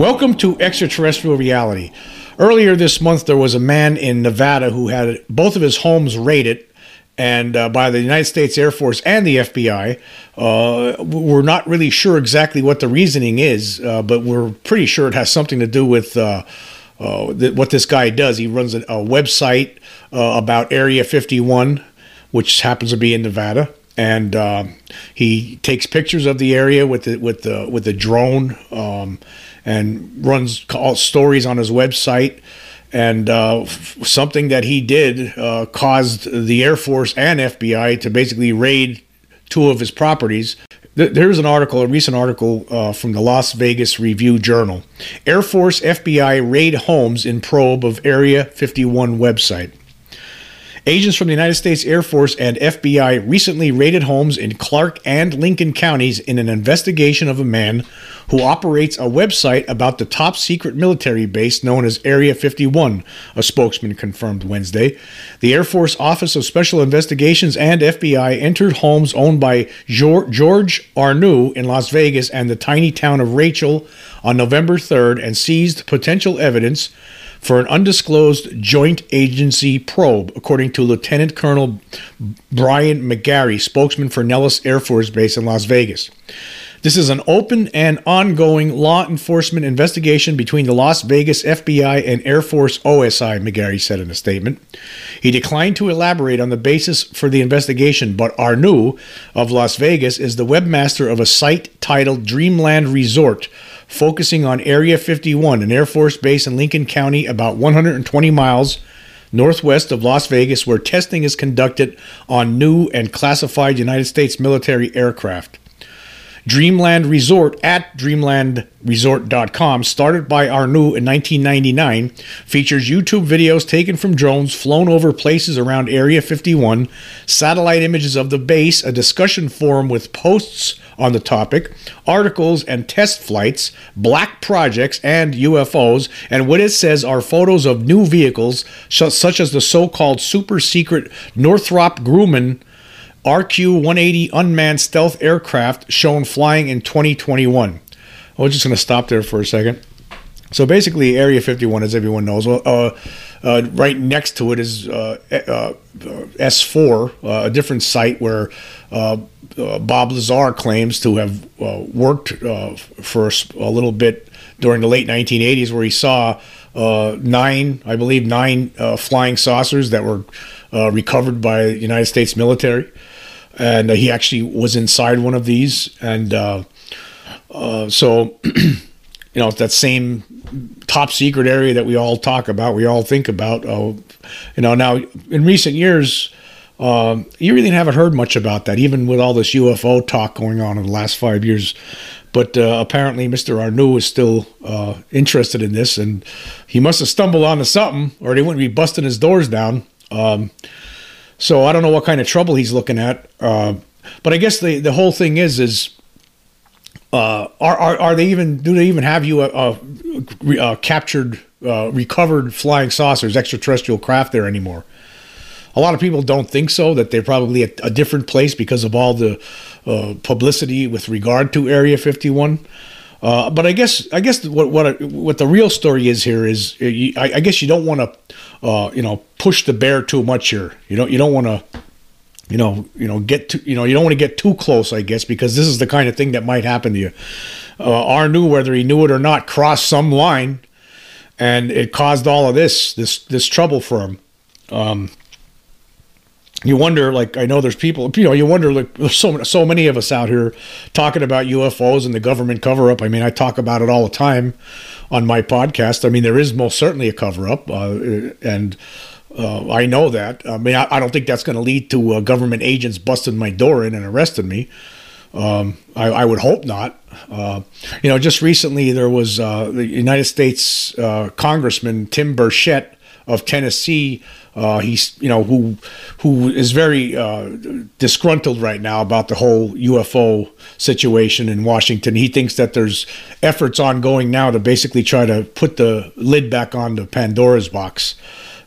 Welcome to Extraterrestrial Reality. Earlier this month, there was a man in Nevada who had both of his homes raided and uh, by the United States Air Force and the FBI. Uh, we're not really sure exactly what the reasoning is, uh, but we're pretty sure it has something to do with uh, uh, th- what this guy does. He runs a, a website uh, about Area 51, which happens to be in Nevada. And he takes pictures of the area with the with the with the drone, um, and runs stories on his website and uh, something that he did uh, caused the Air Force and FBI to basically raid two of his properties. There's an article, a recent article uh, from the Las Vegas Review Journal. Air Force FBI raid homes in probe of Area 51 website. Agents from the United States Air Force and FBI recently raided homes in Clark and Lincoln counties in an investigation of a man who operates a website about the top secret military base known as Area 51, a spokesman confirmed Wednesday. The Air Force Office of Special Investigations and FBI entered homes owned by George Arnu in Las Vegas and the tiny town of Rachel on November 3rd and seized potential evidence for an undisclosed joint agency probe, according to Lieutenant Colonel Brian McGarry, spokesman for Nellis Air Force Base in Las Vegas. This is an open and ongoing law enforcement investigation between the Las Vegas FBI and Air Force OSI, McGarry said in a statement. He declined to elaborate on the basis for the investigation, but Arnu of Las Vegas is the webmaster of a site titled Dreamland Resort, focusing on Area 51, an Air Force base in Lincoln County, about 120 miles northwest of Las Vegas, where testing is conducted on new and classified United States military aircraft. Dreamland Resort at dreamlandresort.com, started by Arnu in 1999, features YouTube videos taken from drones flown over places around Area 51, satellite images of the base, a discussion forum with posts on the topic, articles and test flights, black projects, and UFOs, and what it says are photos of new vehicles, such as the so called super secret Northrop Grumman RQ 180 unmanned stealth aircraft shown flying in 2021. I was just going to stop there for a second. So basically, Area 51, as everyone knows, uh, uh, right next to it is uh, uh S4, uh, a different site where uh, Bob Lazar claims to have worked for a little bit during the late 1980s, where he saw nine, I believe, nine flying saucers that were recovered by the United States military and he actually was inside one of these, and uh, uh, so you know that same top secret area that we all talk about, we all think about. Uh, you know, now in recent years. Um, you really haven't heard much about that, even with all this UFO talk going on in the last five years. But uh, apparently, Mr. Arnu is still uh, interested in this, and he must have stumbled onto something, or they wouldn't be busting his doors down. Um, so I don't know what kind of trouble he's looking at. Uh, but I guess the the whole thing is is uh, are, are are they even do they even have you a, a, a captured uh, recovered flying saucers extraterrestrial craft there anymore? A lot of people don't think so. That they're probably at a different place because of all the uh, publicity with regard to Area 51. Uh, but I guess I guess what what what the real story is here is I, I guess you don't want to uh, you know, push the bear too much here. You don't you don't want to you know, you know, get to, you know, you don't want to get too close, I guess, because this is the kind of thing that might happen to you. Uh, Arnu, whether he knew it or not, crossed some line, and it caused all of this, this, this trouble for him. Um, you wonder, like, I know there's people, you know, you wonder, like, there's so so many of us out here talking about UFOs and the government cover up. I mean, I talk about it all the time on my podcast. I mean, there is most certainly a cover up, uh, and uh, I know that. I mean, I, I don't think that's going to lead to uh, government agents busting my door in and arresting me. Um, I, I, would hope not. Uh, you know, just recently there was uh, the United States uh, Congressman Tim Burchett of Tennessee. Uh, he's you know who who is very uh, disgruntled right now about the whole UFO situation in Washington. He thinks that there's efforts ongoing now to basically try to put the lid back on the Pandora's box.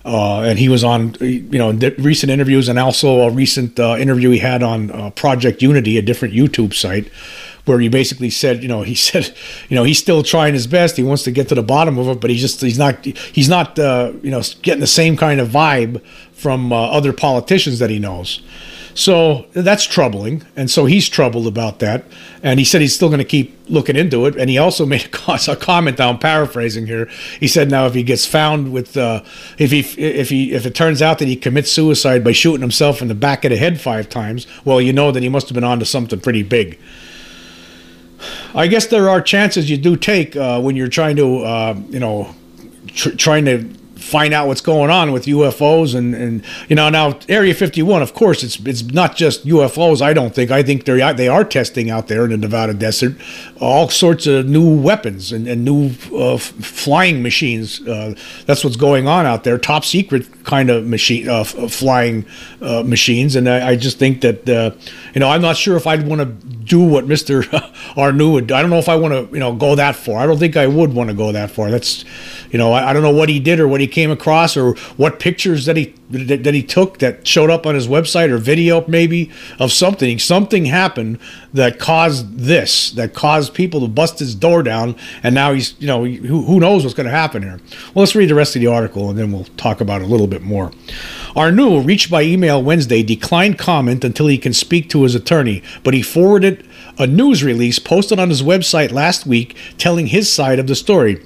Uh, and he was on, you know, recent interviews and also a recent uh, interview he had on uh, Project Unity, a different YouTube site, where he basically said, you know, he said, you know, he's still trying his best. He wants to get to the bottom of it, but he's just he's not he's not uh, you know getting the same kind of vibe from uh, other politicians that he knows. So that's troubling. And so he's troubled about that. And he said he's still going to keep looking into it. And he also made a, comment, I'm paraphrasing here. He said, now if he gets found with, uh, if he, if he, if it turns out that he commits suicide by shooting himself in the back of the head five times, well, you know that he must have been onto something pretty big. I guess there are chances you do take uh, when you're trying to, uh, you know, tr- trying to find out what's going on with UFOs and, and you know now Area 51 of course it's it's not just UFOs I don't think. I think they they are testing out there in the Nevada desert all sorts of new weapons and, and new uh, flying machines. Uh, that's what's going on out there. Top secret kind of machine uh, flying uh, machines. And I, I, just think that uh, you know I'm not sure if I'd want to do what Mr. Arnu would I don't know if I want to you know go that far. I don't think I would want to go that far. That's you know I, I don't know what he did or what he came across or what pictures that he that, that he took that showed up on his website or video maybe of something. Something happened that caused this that caused people to bust his door down and now he's you know who, who knows what's going to happen here well let's read the rest of the article and then we'll talk about it a little bit more Arnu, reached by email Wednesday, declined comment until he can speak to his attorney, but he forwarded a news release posted on his website last week telling his side of the story.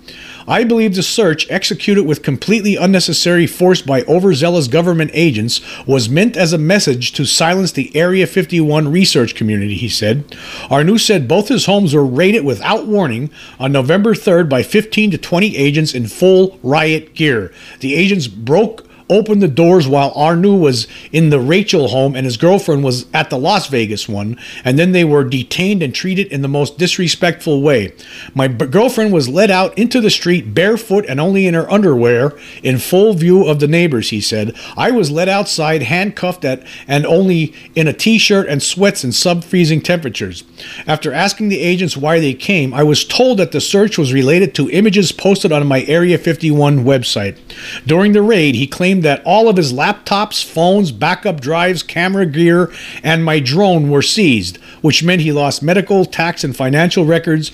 I believe the search, executed with completely unnecessary force by overzealous government agents, was meant as a message to silence the Area 51 research community, he said. Arnu said both his homes were raided without warning on November 3rd by 15 to 20 agents in full riot gear. The agents broke opened the doors while Arnu was in the Rachel home and his girlfriend was at the Las Vegas one, and then they were detained and treated in the most disrespectful way. My b- girlfriend was led out into the street barefoot and only in her underwear in full view of the neighbors, he said. I was led outside handcuffed at and only in a t-shirt and sweats in sub-freezing temperatures. After asking the agents why they came, I was told that the search was related to images posted on my Area 51 website. During the raid, he claimed claimed that all of his laptops, phones, backup drives, camera gear, and my drone were seized, which meant he lost medical, tax, and financial records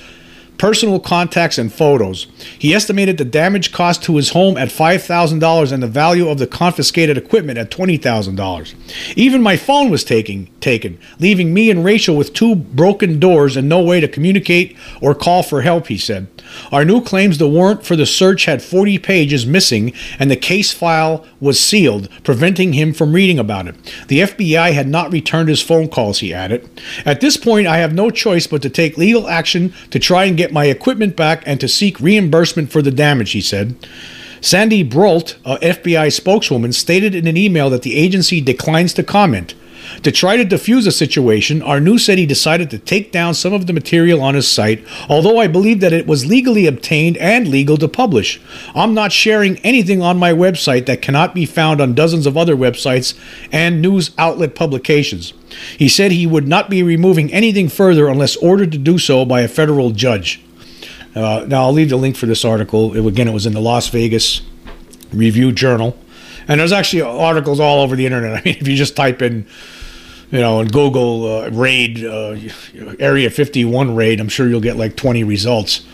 personal contacts, and photos. He estimated the damage cost to his home at $5,000 and the value of the confiscated equipment at $20,000. Even my phone was taken, taken, leaving me and Rachel with two broken doors and no way to communicate or call for help, he said. Arnu claims the warrant for the search had 40 pages missing and the case file was sealed, preventing him from reading about it. The FBI had not returned his phone calls, he added. At this point, I have no choice but to take legal action to try and get my equipment back and to seek reimbursement for the damage, he said. Sandy Breault, a FBI spokeswoman, stated in an email that the agency declines to comment. To try to defuse the situation, Arnu said he decided to take down some of the material on his site, although I believe that it was legally obtained and legal to publish. I'm not sharing anything on my website that cannot be found on dozens of other websites and news outlet publications. He said he would not be removing anything further unless ordered to do so by a federal judge. Uh, now, I'll leave the link for this article. It, again, it was in the Las Vegas Review Journal. And there's actually articles all over the internet. I mean, if you just type in, you know, in Google uh, raid, uh, Area 51 raid, I'm sure you'll get like 20 results.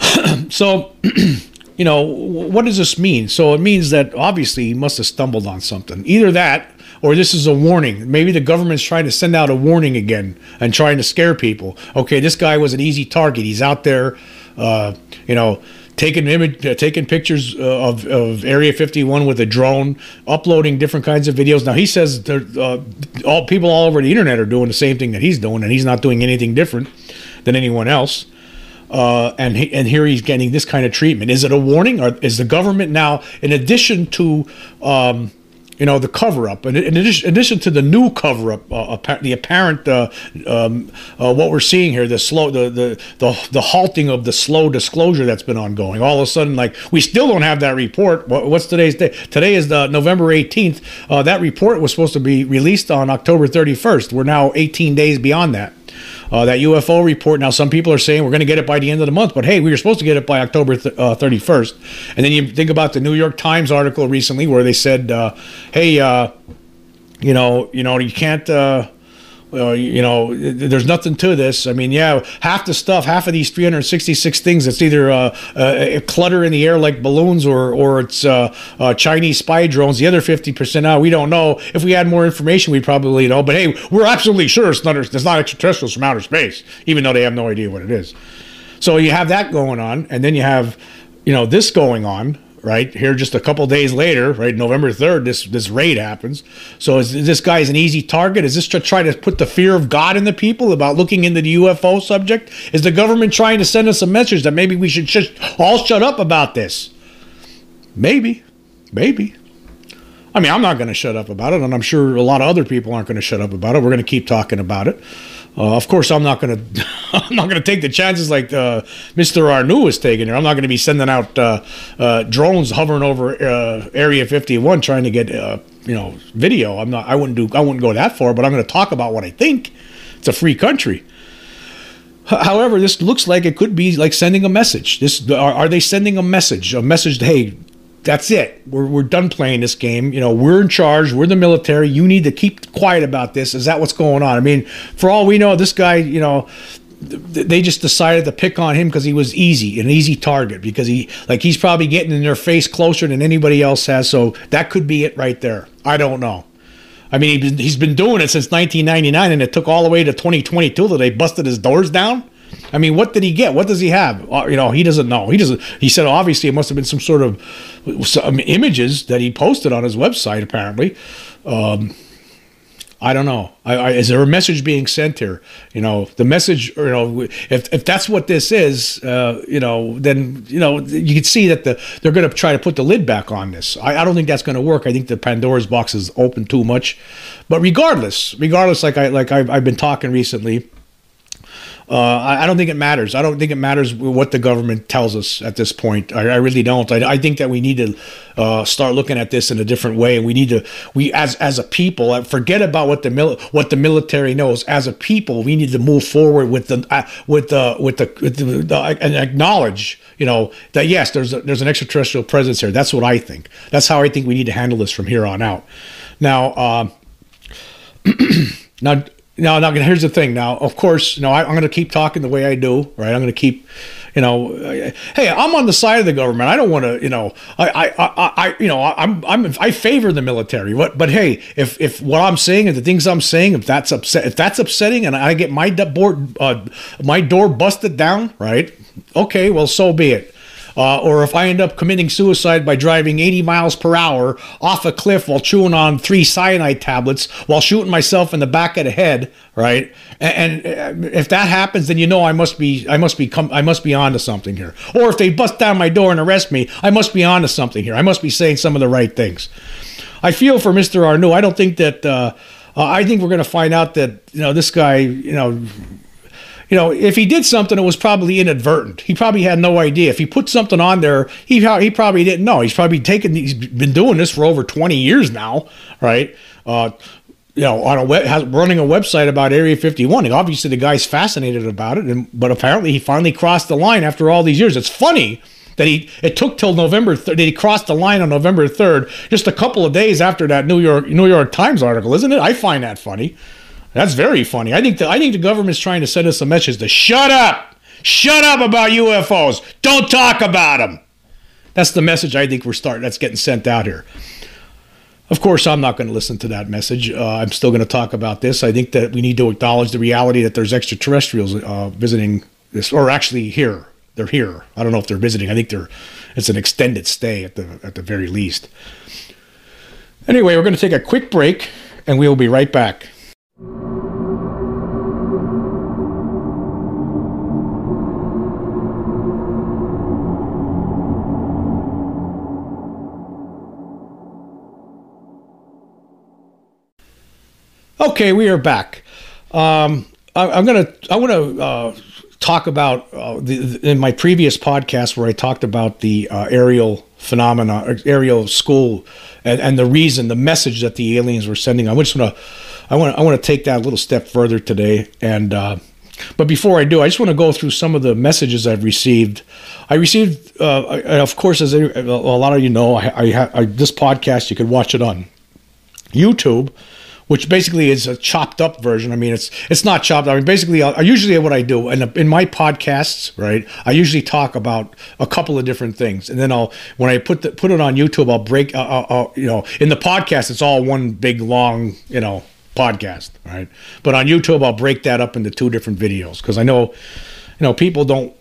so, you know, what does this mean? So it means that obviously he must have stumbled on something. Either that, or this is a warning. Maybe the government's trying to send out a warning again and trying to scare people. Okay, this guy was an easy target. He's out there, uh, you know, taking image, uh, taking pictures uh, of, of Area 51 with a drone, uploading different kinds of videos. Now he says uh, all people all over the internet are doing the same thing that he's doing, and he's not doing anything different than anyone else. Uh, and he, and here he's getting this kind of treatment. Is it a warning, or is the government now, in addition to um, you know, the cover up. And in addition, addition to the new cover up, uh, the apparent uh, um, uh, what we're seeing here, the slow, the, the the the halting of the slow disclosure that's been ongoing. All of a sudden, like we still don't have that report. What's today's day? Today is the November 18th. Uh, that report was supposed to be released on October 31st. We're now 18 days beyond that. Uh, that UFO report. Now, some people are saying we're going to get it by the end of the month, but hey, we were supposed to get it by October th- uh, 31st. And then you think about the New York Times article recently where they said, uh, hey, uh, you know, you know, you can't you know, there's nothing to this. I mean, yeah, half the stuff, half of these 366 things, it's either uh, uh, clutter in the air like balloons or or it's uh, uh, Chinese spy drones. The other 50%, now we don't know. If we had more information, we'd probably know. But hey, we're absolutely sure it's not, it's not extraterrestrials from outer space, even though they have no idea what it is. So you have that going on, and then you have, you know, this going on right? Here just a couple days later right november 3rd this this raid happens. So is, is this guy's an easy target? Is this to try to put the fear of god in the people about looking into the ufo subject? Is the government trying to send us a message that maybe we should just all shut up about this? Maybe maybe. I mean, I'm not going to shut up about it, and I'm sure a lot of other people aren't going to shut up about it. We're going to keep talking about it. Uh, of course, I'm not to I'm not to take the chances like uh, Mr. Arnu is taking here. I'm not to be sending out uh, uh, drones hovering over uh, Area 51 trying to get uh, you know video. I'm not. I wouldn't do. I wouldn't go that far. But I'm to talk about what I think. It's a free country. However, this looks like it could be like sending a message. This are, are they sending a message? A message? Hey, that's it. We're, we're done playing this game. You know, we're in charge. We're the military. You need to keep quiet about this. Is that what's going on? I mean, for all we know, this guy, you know, they just decided to pick on him because he was easy, an easy target, because he, like, he's probably getting in their face closer than anybody else has. So that could be it right there. I don't know. I mean, he's been doing it since 1999, and it took all the way to 2022 that they busted his doors down. I mean, what did he get? What does he have? Uh, you know, he doesn't know. He doesn't. He said obviously it must have been some sort of some images that he posted on his website. Apparently, um, I don't know. I, I, is there a message being sent here? You know, the message. You know, if if that's what this is, uh, you know, then you know you can see that the they're going to try to put the lid back on this. I, I don't think that's going to work. I think the Pandora's box is open too much. But regardless, regardless, like I like I've, I've been talking recently uh, I, I, don't think it matters. I don't think it matters what the government tells us at this point. I, I really don't. I, I, think that we need to uh, start looking at this in a different way, and we need to we as as a people uh, forget about what the mil- what the military knows. As a people, we need to move forward with the uh, with the with the, with the, the and acknowledge you know that yes, there's a, there's an extraterrestrial presence here. That's what I think. That's how I think we need to handle this from here on out. Now. Um, now now, now here's the thing. Now, of course, you know I, am going to keep talking the way I do, right? I'm going to keep, you know, hey, I'm on the side of the government. I don't want to, you know, I, I, I, I, you know, I'm, I'm, I favor the military. But, but hey, if, if what I'm saying and the things I'm saying, if that's upset, if that's upsetting, and I get my door, uh, my door busted down, right? Okay, well, so be it uh, or if I end up committing suicide by driving 80 miles per hour off a cliff while chewing on three cyanide tablets while shooting myself in the back of the head, right? And, and uh, if that happens, then you know I must be I must be come I must be onto something here. Or if they bust down my door and arrest me, I must be onto something here. I must be saying some of the right things. I feel for Mr. Arnu. I don't think that. Uh, uh, I think we're going to find out that you know this guy, you know, you know, if he did something, it was probably inadvertent. He probably had no idea. If he put something on there, he he probably didn't know. He's probably taken. He's been doing this for over twenty years now, right? Uh, you know, on a web, has, running a website about Area 51. Obviously, the guy's fascinated about it, and but apparently, he finally crossed the line after all these years. It's funny that he it took till November 3rd that he crossed the line on November 3rd, just a couple of days after that New York New York Times article, isn't it? I find that funny. That's very funny. I think the, I think the government's trying to send us a message to shut up, shut up about UFOs. Don't talk about them. That's the message I think we're starting. That's getting sent out here. Of course, I'm not going to listen to that message. Uh, I'm still going to talk about this. I think that we need to acknowledge the reality that there's extraterrestrials uh, visiting this, or actually here. They're here. I don't know if they're visiting. I think they're. It's an extended stay at the at the very least. Anyway, we're going to take a quick break, and we will be right back. Okay, we are back. Um, I, am gonna. I want to uh, talk about uh, the, the, in my previous podcast where I talked about the uh, aerial phenomena, Ariel school, and, and the reason, the message that the aliens were sending. I just want to. I want. I want to take that a little step further today, and uh, but before I do, I just want to go through some of the messages I've received. I received, uh, of course, as a, lot of you know, I, I, I, this podcast you can watch it on YouTube, which basically is a chopped up version. I mean, it's it's not chopped. I mean, basically, I, usually what I do, and in my podcasts, right, I usually talk about a couple of different things, and then I'll when I put the, put it on YouTube, I'll break, uh, uh, uh you know, in the podcast, it's all one big long, you know podcast, right? But on YouTube, I'll break that up into two different videos because I know, you know, people don't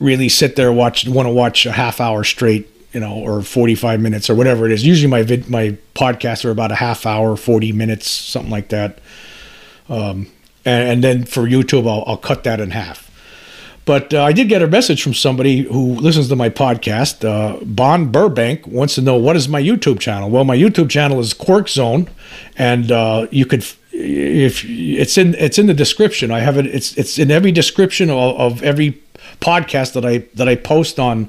really sit there watch want to watch a half hour straight, you know, or forty five minutes or whatever it is. Usually, my vid, my podcasts are about a half hour, forty minutes, something like that. Um, and, and then for YouTube, I'll, I'll cut that in half. But uh, I did get a message from somebody who listens to my podcast. Uh, Bon Burbank wants to know what is my YouTube channel. Well, my YouTube channel is Quark Zone, and uh, you could if it's in it's in the description. I have it. It's it's in every description of, of every podcast that I that I post on.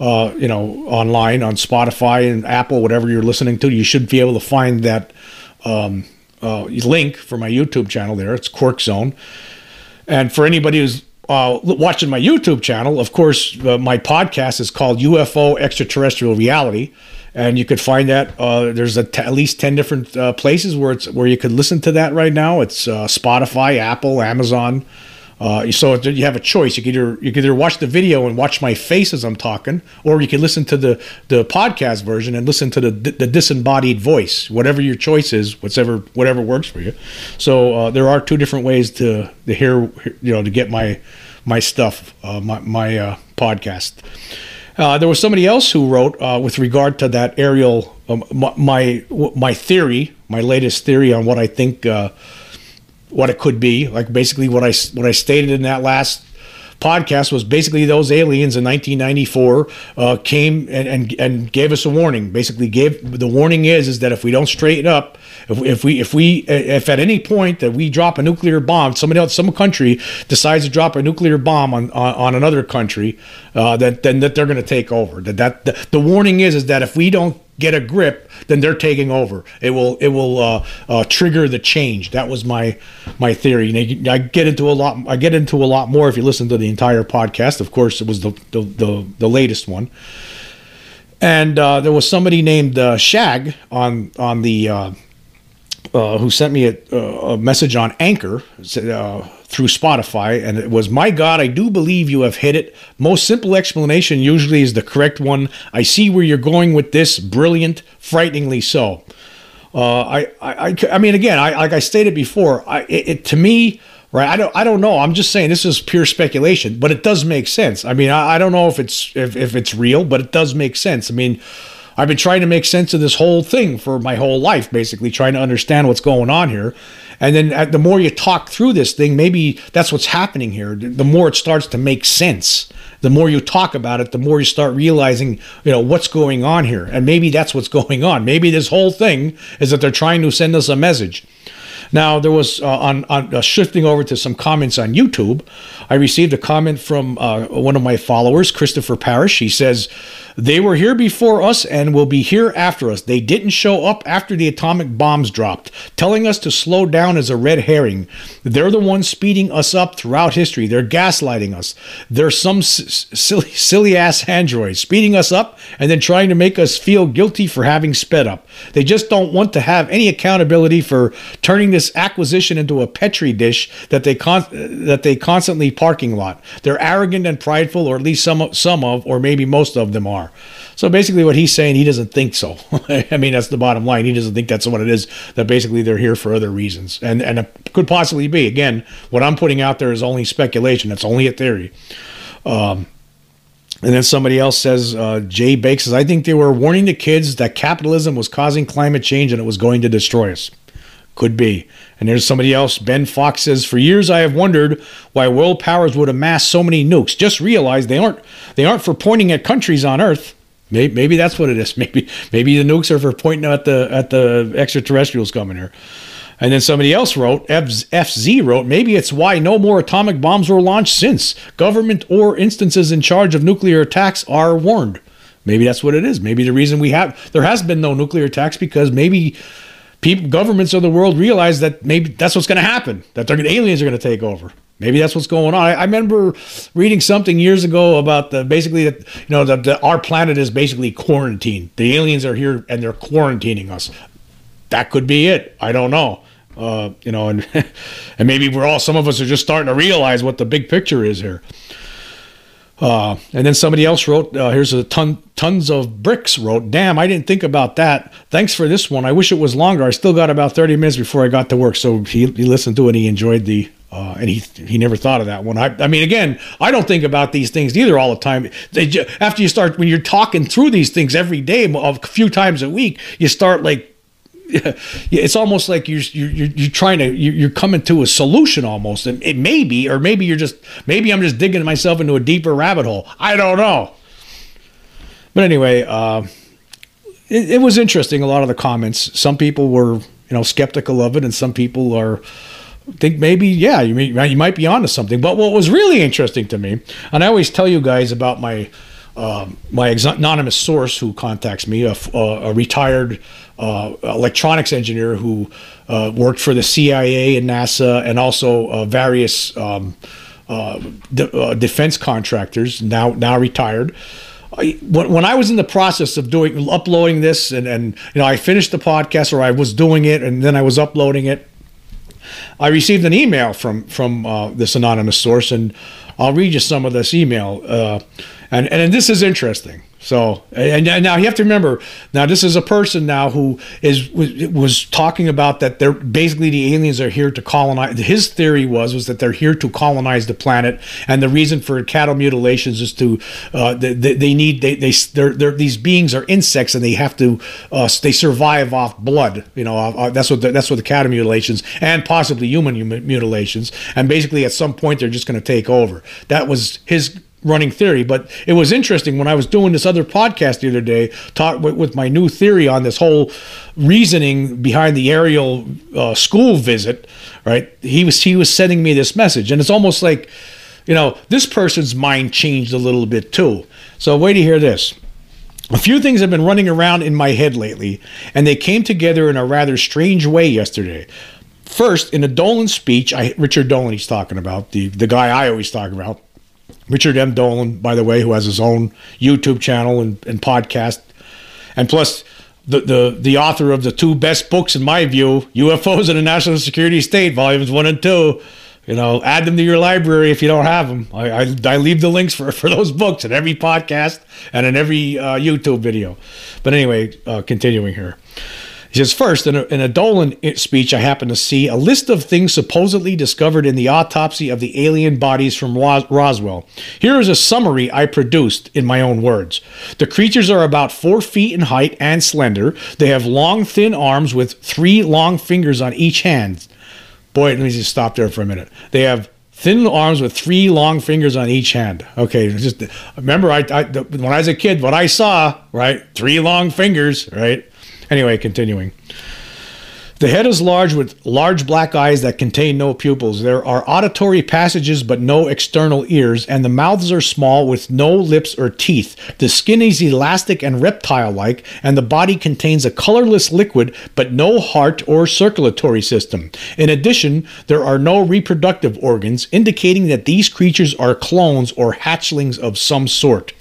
Uh, you know, online on Spotify and Apple, whatever you're listening to, you should be able to find that um, uh, link for my YouTube channel there. It's Quark Zone. And for anybody who's uh, watching my YouTube channel, of course, uh, my podcast is called UFO Extraterrestrial Reality, and you could find that uh, there's at least ten different uh, places where it's where you could listen to that right now. It's uh, Spotify, Apple, Amazon. Uh, so you have a choice. You can either you can either watch the video and watch my face as I'm talking, or you can listen to the the podcast version and listen to the the disembodied voice. Whatever your choice is, whatever whatever works for you. So uh, there are two different ways to to hear you know to get my my stuff, uh, my my uh, podcast. Uh, there was somebody else who wrote uh, with regard to that Ariel um, my my theory, my latest theory on what I think what it could be. Like basically what I what I stated in that last podcast was basically those aliens in 1994 uh, came and, and and gave us a warning. Basically, gave the warning is is that if we don't straighten up, if, if we if we if at any point that we drop a nuclear bomb, somebody else, some country decides to drop a nuclear bomb on on, on another country, uh, that then that they're going to take over. That that the, the warning is is that if we don't get a grip, then they're taking over. It will it will uh, uh, trigger the change. That was my my theory. And I get into a lot. I get into a lot more if you listen to the entire podcast. Of course, it was the the the, the latest one. And uh, there was somebody named uh, Shag on on the uh, uh, who sent me a, a, message on Anchor said uh, through Spotify, and it was, My God, I do believe you have hit it. Most simple explanation usually is the correct one. I see where you're going with this. Brilliant, frighteningly so. Uh, I, I, I, mean, again, I, like I stated before, I, it, it, to me, right? I don't, I don't know. I'm just saying this is pure speculation, but it does make sense. I mean, I, I don't know if it's, if, if it's real, but it does make sense. I mean, I've been trying to make sense of this whole thing for my whole life, basically trying to understand what's going on here. And then uh, the more you talk through this thing, maybe that's what's happening here. The more it starts to make sense. The more you talk about it, the more you start realizing, you know, what's going on here. And maybe that's what's going on. Maybe this whole thing is that they're trying to send us a message. Now, there was uh, on, on uh, shifting over to some comments on YouTube. I received a comment from uh, one of my followers, Christopher Parrish. He says, They were here before us and will be here after us. They didn't show up after the atomic bombs dropped. Telling us to slow down is a red herring. They're the ones speeding us up throughout history. They're gaslighting us. They're some s- silly, silly ass androids speeding us up and then trying to make us feel guilty for having sped up. They just don't want to have any accountability for turning this acquisition into a petri dish that they con- that they constantly parking lot. They're arrogant and prideful, or at least some some of, or maybe most of them are. So basically, what he's saying, he doesn't think so. I mean, that's the bottom line. He doesn't think that's what it is. That basically they're here for other reasons, and and it could possibly be. Again, what I'm putting out there is only speculation. It's only a theory. Um, and then somebody else says, uh, Jay Bake says, I think they were warning the kids that capitalism was causing climate change and it was going to destroy us. Could be. And there's somebody else. Ben Fox says, For years I have wondered why world powers would amass so many nukes. Just realize they aren't they aren't for pointing at countries on Earth. Maybe, maybe that's what it is. Maybe maybe the nukes are for pointing at the at the extraterrestrials coming here. And then somebody else wrote, FZ wrote, maybe it's why no more atomic bombs were launched since. Government or instances in charge of nuclear attacks are warned. Maybe that's what it is. Maybe the reason we have there has been no nuclear attacks because maybe people, governments of the world realize that maybe that's what's going to happen. That they're aliens are going to take over. Maybe that's what's going on. I, I, remember reading something years ago about the basically that you know that our planet is basically quarantined. The aliens are here and they're quarantining us. That could be it. I don't know. Uh, you know, and and maybe we're all some of us are just starting to realize what the big picture is here. Uh, and then somebody else wrote, uh, here's a ton, tons of bricks wrote, damn, I didn't think about that. Thanks for this one. I wish it was longer. I still got about 30 minutes before I got to work. So he, he listened to it. He enjoyed the, uh, and he he never thought of that one. I, I mean, again, I don't think about these things either all the time. They, after you start, when you're talking through these things every day, a few times a week, you start like it's almost like you're you're you're trying to you're coming to a solution almost, and it may be, or maybe you're just maybe I'm just digging myself into a deeper rabbit hole. I don't know. But anyway, uh, it, it was interesting. A lot of the comments. Some people were you know skeptical of it, and some people are think maybe yeah you may, you might be onto something. But what was really interesting to me, and I always tell you guys about my uh, my anonymous source who contacts me, a, a retired uh, electronics engineer who uh, worked for the CIA and NASA and also uh, various um, uh, de- uh, defense contractors, now now retired. When, when I was in the process of doing uploading this, and, and you know, I finished the podcast, or I was doing it, and then I was uploading it. I received an email from from uh, this anonymous source, and I'll read you some of this email. and and this is interesting. So, and, and, now you have to remember, now this is a person now who is was, was, talking about that they're basically the aliens are here to colonize. His theory was was that they're here to colonize the planet, and the reason for cattle mutilations is to uh, they, they need they they they're, they're, these beings are insects and they have to uh, they survive off blood. You know, uh, that's what the, that's what the cattle mutilations and possibly human mutilations, and basically at some point they're just going to take over. That was his running theory. But it was interesting when I was doing this other podcast the other day, talk with, with my new theory on this whole reasoning behind the Ariel uh, school visit. Right, he was he was sending me this message, and it's almost like, you know, this person's mind changed a little bit too. So wait to hear this. A few things have been running around in my head lately, and they came together in a rather strange way yesterday. First, in a Dolan speech, I, Richard Dolan he's talking about, the, the guy I always talk about, Richard M. Dolan, by the way, who has his own YouTube channel and, and podcast, and plus the, the the author of the two best books in my view, UFOs and the National Security State, volumes one and two. You know, add them to your library if you don't have them. I, I, I leave the links for, for those books in every podcast and in every uh, YouTube video. But anyway, uh, continuing here. He says, first, in a, in a Dolan speech, I happened to see a list of things supposedly discovered in the autopsy of the alien bodies from Roswell. Here is a summary I produced in my own words. The creatures are about four feet in height and slender. They have long, thin arms with three long fingers on each hand. Boy, let me just stop there for a minute. They have thin arms with three long fingers on each hand. Okay, just remember, I, I when I was a kid, what I saw, right? Three long fingers, right? Anyway, continuing. The head is large with large black eyes that contain no pupils. There are auditory passages but no external ears, and the mouths are small with no lips or teeth. The skin is elastic and reptile like, and the body contains a colorless liquid but no heart or circulatory system. In addition, there are no reproductive organs, indicating that these creatures are clones or hatchlings of some sort.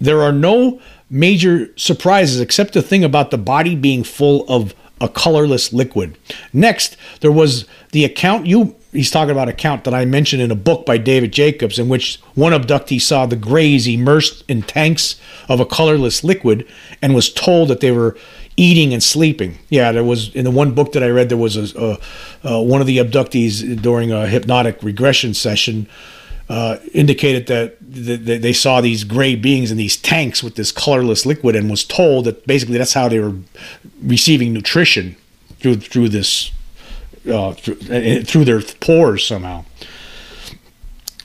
There are no major surprises except the thing about the body being full of a colorless liquid. Next, there was the account you he's talking about account that I mentioned in a book by David Jacobs in which one abductee saw the grays immersed in tanks of a colorless liquid and was told that they were eating and sleeping. Yeah, there was in the one book that I read there was a, a, a one of the abductees during a hypnotic regression session uh, indicated that they saw these gray beings in these tanks with this colorless liquid and was told that basically that's how they were receiving nutrition through through this uh, through, uh, through their pores somehow.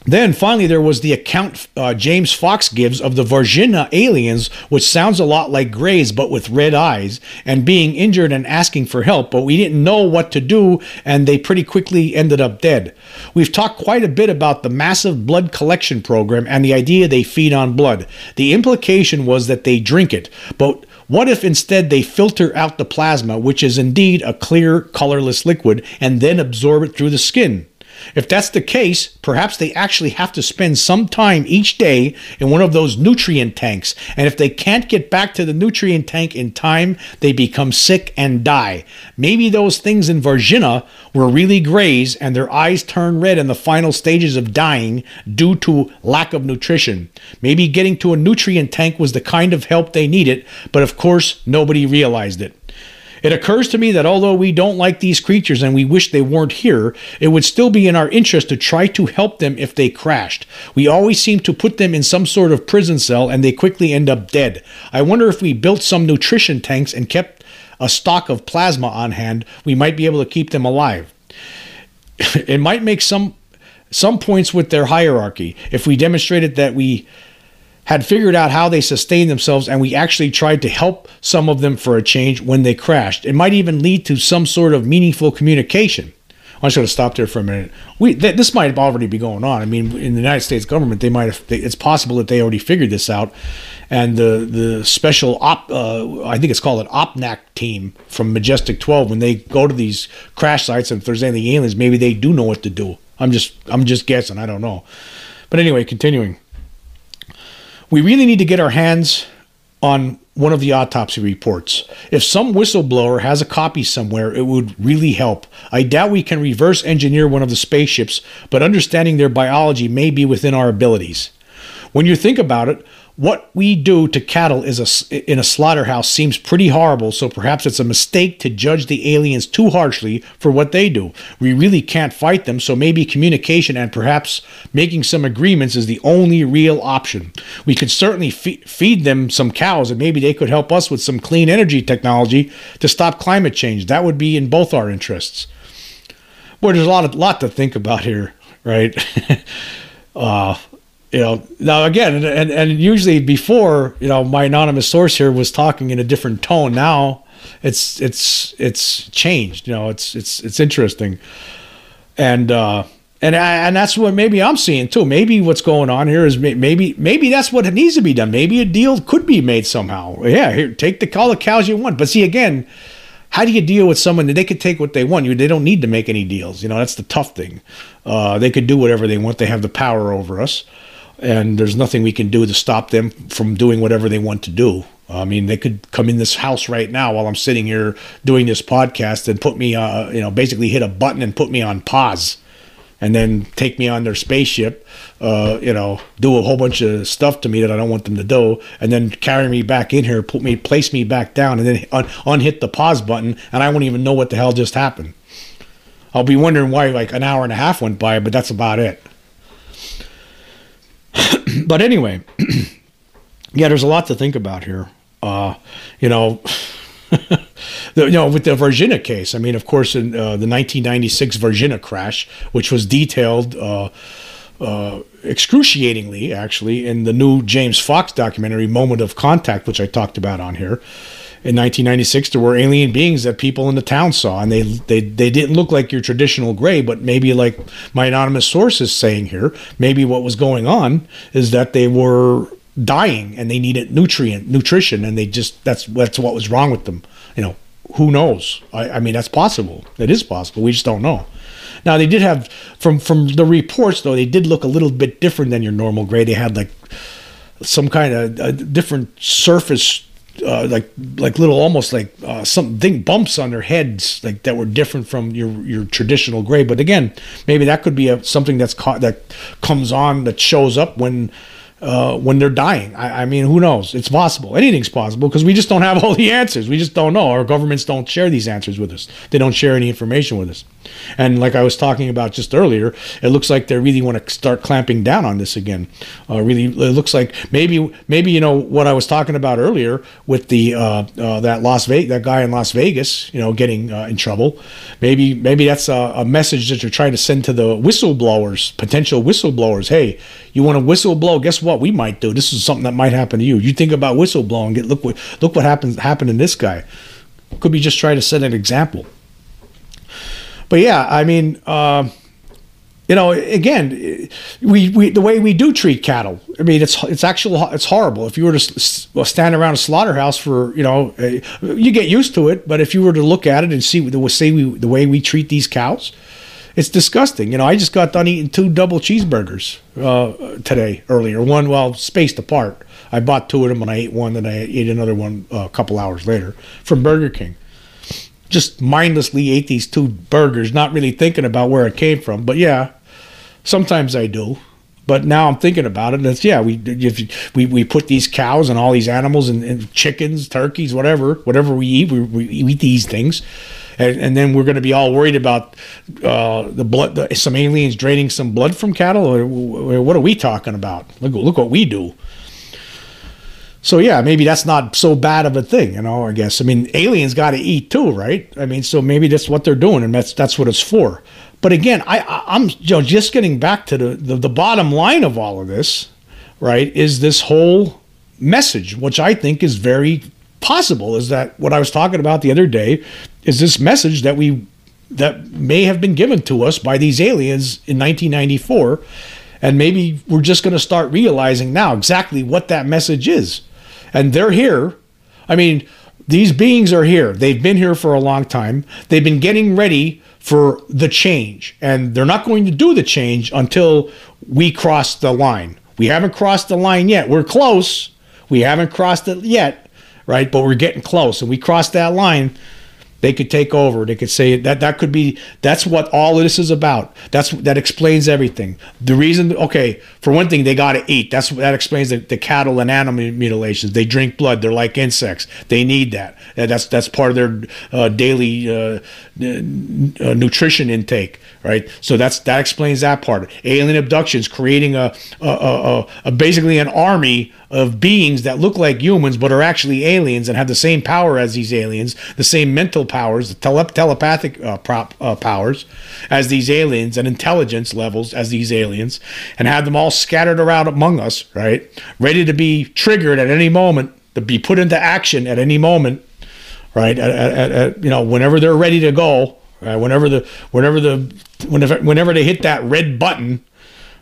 Then finally, there was the account uh, James Fox gives of the Varginha aliens, which sounds a lot like Greys but with red eyes, and being injured and asking for help, but we didn't know what to do, and they pretty quickly ended up dead. We've talked quite a bit about the massive blood collection program and the idea they feed on blood. The implication was that they drink it, but what if instead they filter out the plasma, which is indeed a clear, colorless liquid, and then absorb it through the skin? If that's the case, perhaps they actually have to spend some time each day in one of those nutrient tanks. And if they can't get back to the nutrient tank in time, they become sick and die. Maybe those things in Varginha were really grays and their eyes turn red in the final stages of dying due to lack of nutrition. Maybe getting to a nutrient tank was the kind of help they needed, but of course, nobody realized it. It occurs to me that although we don't like these creatures and we wish they weren't here, it would still be in our interest to try to help them if they crashed. We always seem to put them in some sort of prison cell and they quickly end up dead. I wonder if we built some nutrition tanks and kept a stock of plasma on hand, we might be able to keep them alive. it might make some some points with their hierarchy if we demonstrated that we had figured out how they sustained themselves, and we actually tried to help some of them for a change when they crashed. It might even lead to some sort of meaningful communication. I should have stopped there for a minute. We th- this might already be going on. I mean, in the United States government, they might have. It's possible that they already figured this out, and the the special op, uh, I think it's called an OPNAC team from Majestic 12, when they go to these crash sites, and if there's any aliens, maybe they do know what to do. I'm just I'm just guessing. I don't know. But anyway, continuing we really need to get our hands on one of the autopsy reports. If some whistleblower has a copy somewhere, it would really help. I doubt we can reverse engineer one of the spaceships, but understanding their biology may be within our abilities. When you think about it, what we do to cattle is a, in a slaughterhouse seems pretty horrible, so perhaps it's a mistake to judge the aliens too harshly for what they do. We really can't fight them, so maybe communication and perhaps making some agreements is the only real option. We could certainly fe- feed them some cows, and maybe they could help us with some clean energy technology to stop climate change. That would be in both our interests. Boy, there's a lot, of, lot to think about here, right? uh, you know now again and, and usually before you know my anonymous source here was talking in a different tone now it's it's it's changed you know it's it's it's interesting and uh and I, and that's what maybe I'm seeing too. Maybe what's going on here is maybe maybe that's what needs to be done. Maybe a deal could be made somehow. Yeah, here take the call the cows you want. But see again, how do you deal with someone that they could take what they want? You they don't need to make any deals. You know that's the tough thing. Uh, they could do whatever they want. They have the power over us and there's nothing we can do to stop them from doing whatever they want to do. I mean, they could come in this house right now while I'm sitting here doing this podcast and put me, uh, you know, basically hit a button and put me on pause, and then take me on their spaceship, uh, you know, do a whole bunch of stuff to me that I don't want them to do, and then carry me back in here, put me, place me back down, and then un- unhit the pause button, and I won't even know what the hell just happened. I'll be wondering why like an hour and a half went by, but that's about it. But anyway, yeah, there's a lot to think about here. Uh, you know, the, you know, with the Varginha case, I mean, of course, in uh, the 1996 Varginha crash, which was detailed uh, uh, excruciatingly, actually, in the new James Fox documentary, Moment of Contact, which I talked about on here in 1996 there were alien beings that people in the town saw and they they they didn't look like your traditional gray but maybe like my anonymous source is saying here maybe what was going on is that they were dying and they needed nutrient nutrition and they just that's that's what was wrong with them. You know who knows? I, I mean that's possible. It is possible. We just don't know. Now they did have from from the reports though they did look a little bit different than your normal gray. They had like some kind of uh, different surface uh, like like little almost like uh, something bumps on their heads like that were different from your your traditional gray. But again, maybe that could be a, something that's caught that comes on that shows up when. Uh, when they're dying, I, I, mean, who knows? It's possible. Anything's possible because we just don't have all the answers. We just don't know. Our governments don't share these answers with us. They don't share any information with us. And like I was talking about just earlier, it looks like they really want to start clamping down on this again. Uh, really, it looks like maybe maybe you know what I was talking about earlier with the uh, uh, that Las Vegas that guy in Las Vegas, you know, getting uh, in trouble. Maybe maybe that's a, a message that you're trying to send to the whistleblowers, potential whistleblowers. Hey, you want to whistleblow? Guess what? We might do. This is something that might happen to you. You think about whistleblowing. Get look what look what happens happened in this guy. Could be just trying to set an example but yeah, I mean, uh, you know, again, we, we the way we do treat cattle. I mean, it's it's actually it's horrible. If you were to stand around a slaughterhouse for, you know, you get used to it. But if you were to look at it and see the say we the way we treat these cows, it's disgusting. You know, I just got done eating two double cheeseburgers uh, today earlier. One well spaced apart. I bought two of them and I ate one, and I ate another one uh, a couple hours later from Burger King just mindlessly ate these two burgers, not really thinking about where it came from. But yeah, sometimes I do. But now I'm thinking about it, and it's yeah, we we, we put these cows and all these animals and, and chickens, turkeys, whatever, whatever we eat, we, we eat these things, and, and then we're going to be all worried about uh, the blood, the, some aliens draining some blood from cattle. Or, what are we talking about? Look, look what we do. So yeah, maybe that's not so bad of a thing, you know. I guess I mean aliens got to eat too, right? I mean, so maybe that's what they're doing, and that's that's what it's for. But again, I, I am you know just getting back to the, the the bottom line of all of this, right? Is this whole message, which I think is very possible, is that what I was talking about the other day, is this message that we that may have been given to us by these aliens in 1994 and maybe we're just going to start realizing now exactly what that message is and they're here. I mean, these beings are here. They've been here for a long time. They've been getting ready for the change, and they're not going to do the change until we cross the line. We haven't crossed the line yet. We're close. We haven't crossed it yet, right? But we're getting close. And we cross that line, they could take over. They could say that that could be that's what all of this is about. That's that explains everything. The reason, okay, for one thing, they got to eat. That's that explains the, the, cattle and animal mutilations. They drink blood. They're like insects. They need that. That's that's part of their uh, daily uh, uh, nutrition intake, right? So that's that explains that part. Alien abductions, creating a, a, a, a basically an army of beings that look like humans but are actually aliens and have the same power as these aliens, the same mental powers, the tele- telepathic uh, prop, uh, powers as these aliens, and intelligence levels as these aliens, and have them all scattered around among us, right? Ready to be triggered at any moment, to be put into action at any moment, right? At, at, at, you know, whenever they're ready to go, right? Whenever the whenever the whenever whenever they hit that red button,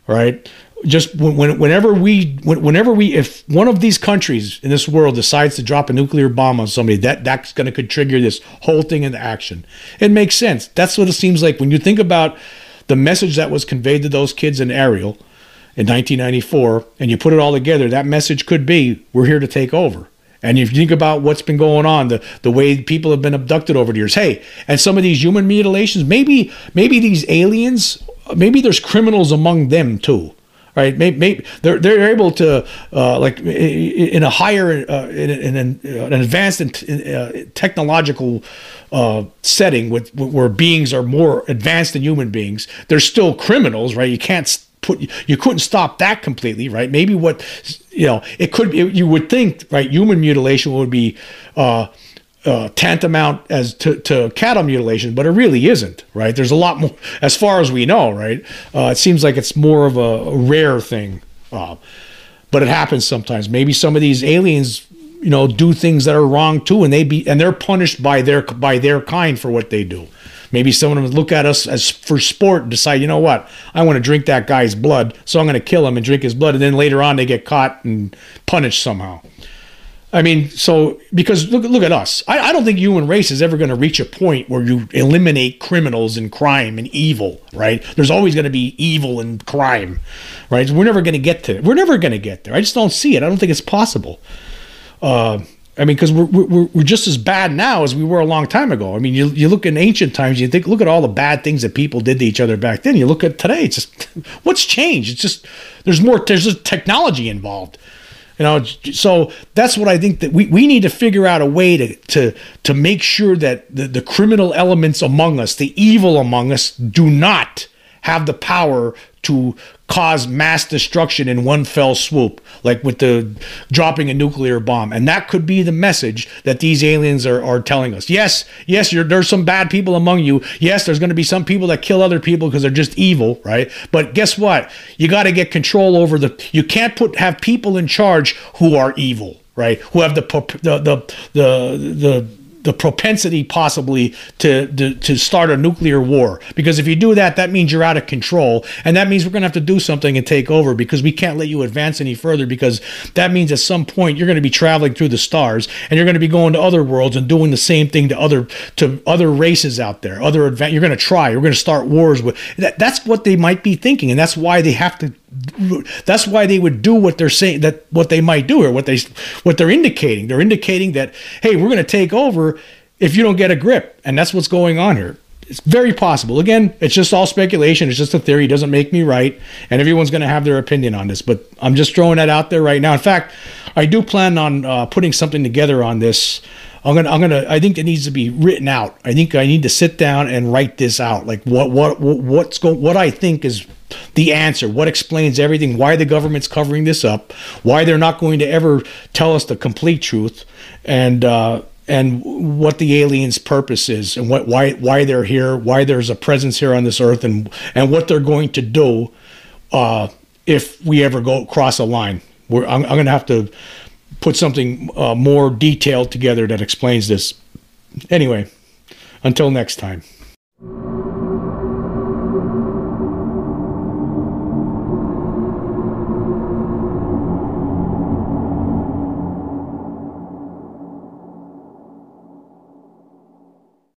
right? Just when, whenever we whenever we if one of these countries in this world decides to drop a nuclear bomb on somebody that that's going to trigger this whole thing into action. It makes sense. That's what it seems like. When you think about the message that was conveyed to those kids in Ariel in 1994 and you put it all together that message could be we're here to take over. And if you think about what's been going on, the, the way people have been abducted over the years, hey, and some of these human mutilations, maybe maybe these aliens, maybe there's criminals among them too right? Maybe, maybe they're they're able to uh, like in a higher uh, in, in, an, an advanced uh, technological uh, setting with where beings are more advanced than human beings. They're still criminals, right? You can't put you couldn't stop that completely, right? Maybe what you know it could be. You would think, right? Human mutilation would be uh, uh, tantamount as to, to, cattle mutilation, but it really isn't, right? There's a lot more, as far as we know, right? Uh, it seems like it's more of a, a rare thing, uh, but it happens sometimes. Maybe some of these aliens, you know, do things that are wrong too, and they be and they're punished by their by their kind for what they do. Maybe some of them look at us as for sport and decide, you know what, I want to drink that guy's blood, so I'm going to kill him and drink his blood, and then later on they get caught and punished somehow. I mean, so because look look at us. I, I don't think human race is ever going to reach a point where you eliminate criminals and crime and evil, right? There's always going to be evil and crime, right? We're never going to get to. We're never going to get there. I just don't see it. I don't think it's possible. Uh, I mean, because we're, we're, we're just as bad now as we were a long time ago. I mean, you, you look in ancient times, you think, look at all the bad things that people did to each other back then. You look at today, it's just, what's changed? It's just, there's more, there's just technology involved You know, so that's what I think that we, we need to figure out a way to to to make sure that the, the criminal elements among us, the evil among us, do not have the power to cause mass destruction in one fell swoop, like with the dropping a nuclear bomb. And that could be the message that these aliens are, are telling us. Yes, yes, there's some bad people among you. Yes, there's going to be some people that kill other people because they're just evil, right? But guess what? You got to get control over the. You can't put have people in charge who are evil, right? Who have the the the the, the the propensity possibly to, to, to start a nuclear war. Because if you do that that means you're out of control. And that means we're going to have to do something and take over because we can't let you advance any further because that means at some point you're going to be traveling through the stars and you're going to be going to other worlds and doing the same thing to other to other races out there other advan- you're going to try you're going to start wars with that, that's what they might be thinking and that's why they have to that's why they would do what they're saying that what they might do or what they what they're indicating. They're indicating that hey we're going to take over if you don't get a grip. And that's what's going on here. It's very possible. Again it's just all speculation. It's just a theory. It doesn't make me right. And everyone's going to have their opinion on this. But i'm just throwing that out there right now. In fact i do plan on uh, putting something together on this I'm gonna, I'm gonna, I think it needs to be written out. I think I need to sit down and write this out, like what, what, what's going, what I think is the answer, what explains everything, why the government's covering this up, why they're not going to ever tell us the complete truth, and uh, and what the aliens' purpose is, and what why why they're here, why there's a presence here on this earth, and and what they're going to do uh, if we ever go cross a line. We're, I'm, I'm going to have to put something uh, more detailed together that explains this. Anyway, until next time.